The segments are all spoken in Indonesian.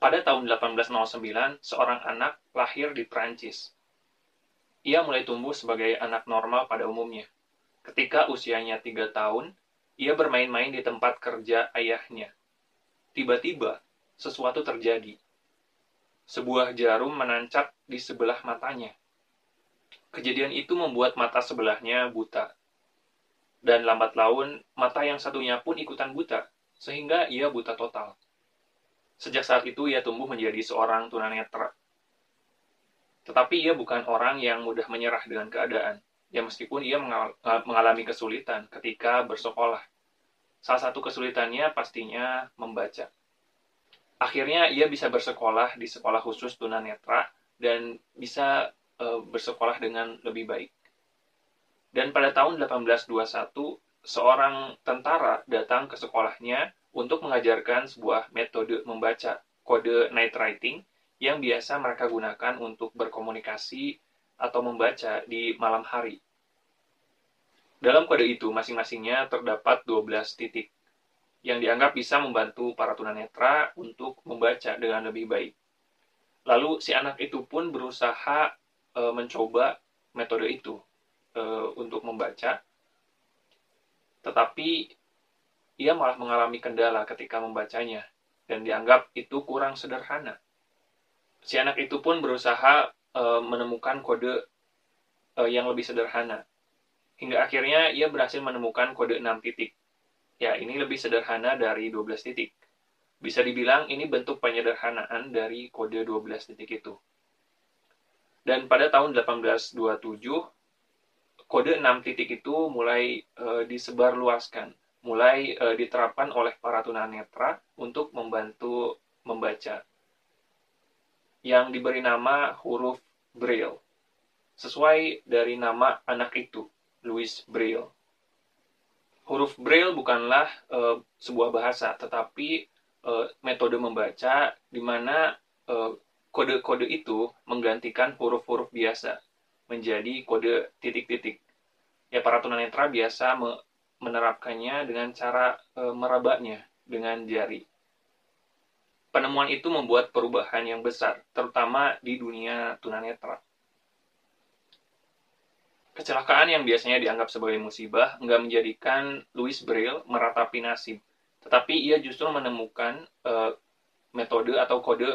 Pada tahun 1809, seorang anak lahir di Prancis. Ia mulai tumbuh sebagai anak normal pada umumnya. Ketika usianya tiga tahun, ia bermain-main di tempat kerja ayahnya. Tiba-tiba, sesuatu terjadi. Sebuah jarum menancap di sebelah matanya. Kejadian itu membuat mata sebelahnya buta. Dan lambat laun, mata yang satunya pun ikutan buta, sehingga ia buta total. Sejak saat itu ia tumbuh menjadi seorang tunanetra. Tetapi ia bukan orang yang mudah menyerah dengan keadaan. Ya meskipun ia mengalami kesulitan ketika bersekolah. Salah satu kesulitannya pastinya membaca. Akhirnya ia bisa bersekolah di sekolah khusus tunanetra dan bisa e, bersekolah dengan lebih baik. Dan pada tahun 1821, seorang tentara datang ke sekolahnya untuk mengajarkan sebuah metode membaca kode night writing yang biasa mereka gunakan untuk berkomunikasi atau membaca di malam hari. Dalam kode itu, masing-masingnya terdapat 12 titik yang dianggap bisa membantu para tunanetra untuk membaca dengan lebih baik. Lalu si anak itu pun berusaha e, mencoba metode itu e, untuk membaca, tetapi ia malah mengalami kendala ketika membacanya dan dianggap itu kurang sederhana. Si anak itu pun berusaha e, menemukan kode e, yang lebih sederhana. Hingga akhirnya ia berhasil menemukan kode 6 titik. Ya, ini lebih sederhana dari 12 titik. Bisa dibilang ini bentuk penyederhanaan dari kode 12 titik itu. Dan pada tahun 1827, kode 6 titik itu mulai e, disebarluaskan mulai e, diterapkan oleh para tunanetra untuk membantu membaca yang diberi nama huruf Braille sesuai dari nama anak itu Louis Braille. Huruf Braille bukanlah e, sebuah bahasa tetapi e, metode membaca di mana kode-kode itu menggantikan huruf-huruf biasa menjadi kode titik-titik. Ya para tunanetra biasa menerapkannya dengan cara e, merabaknya dengan jari. Penemuan itu membuat perubahan yang besar, terutama di dunia tunanetra. Kecelakaan yang biasanya dianggap sebagai musibah nggak menjadikan Louis Braille meratapi nasib, tetapi ia justru menemukan e, metode atau kode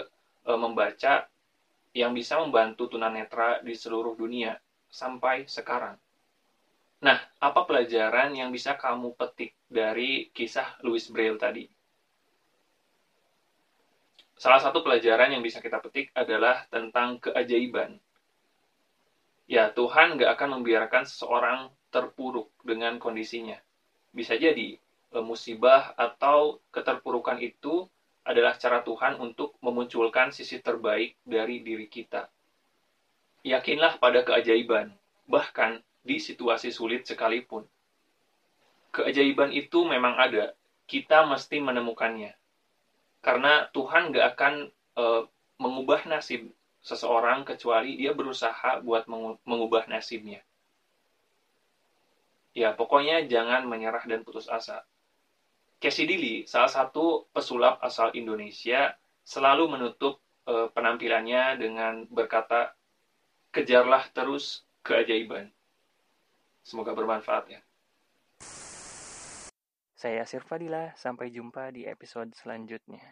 e, membaca yang bisa membantu tunanetra di seluruh dunia sampai sekarang. Nah, apa pelajaran yang bisa kamu petik dari kisah Louis Braille tadi? Salah satu pelajaran yang bisa kita petik adalah tentang keajaiban. Ya, Tuhan gak akan membiarkan seseorang terpuruk dengan kondisinya. Bisa jadi, musibah atau keterpurukan itu adalah cara Tuhan untuk memunculkan sisi terbaik dari diri kita. Yakinlah pada keajaiban, bahkan di situasi sulit sekalipun. Keajaiban itu memang ada, kita mesti menemukannya. Karena Tuhan gak akan e, mengubah nasib seseorang kecuali dia berusaha buat mengubah nasibnya. Ya, pokoknya jangan menyerah dan putus asa. Casey Dili, salah satu pesulap asal Indonesia, selalu menutup e, penampilannya dengan berkata, kejarlah terus keajaiban. Semoga bermanfaat ya. Saya Sirfadila, sampai jumpa di episode selanjutnya.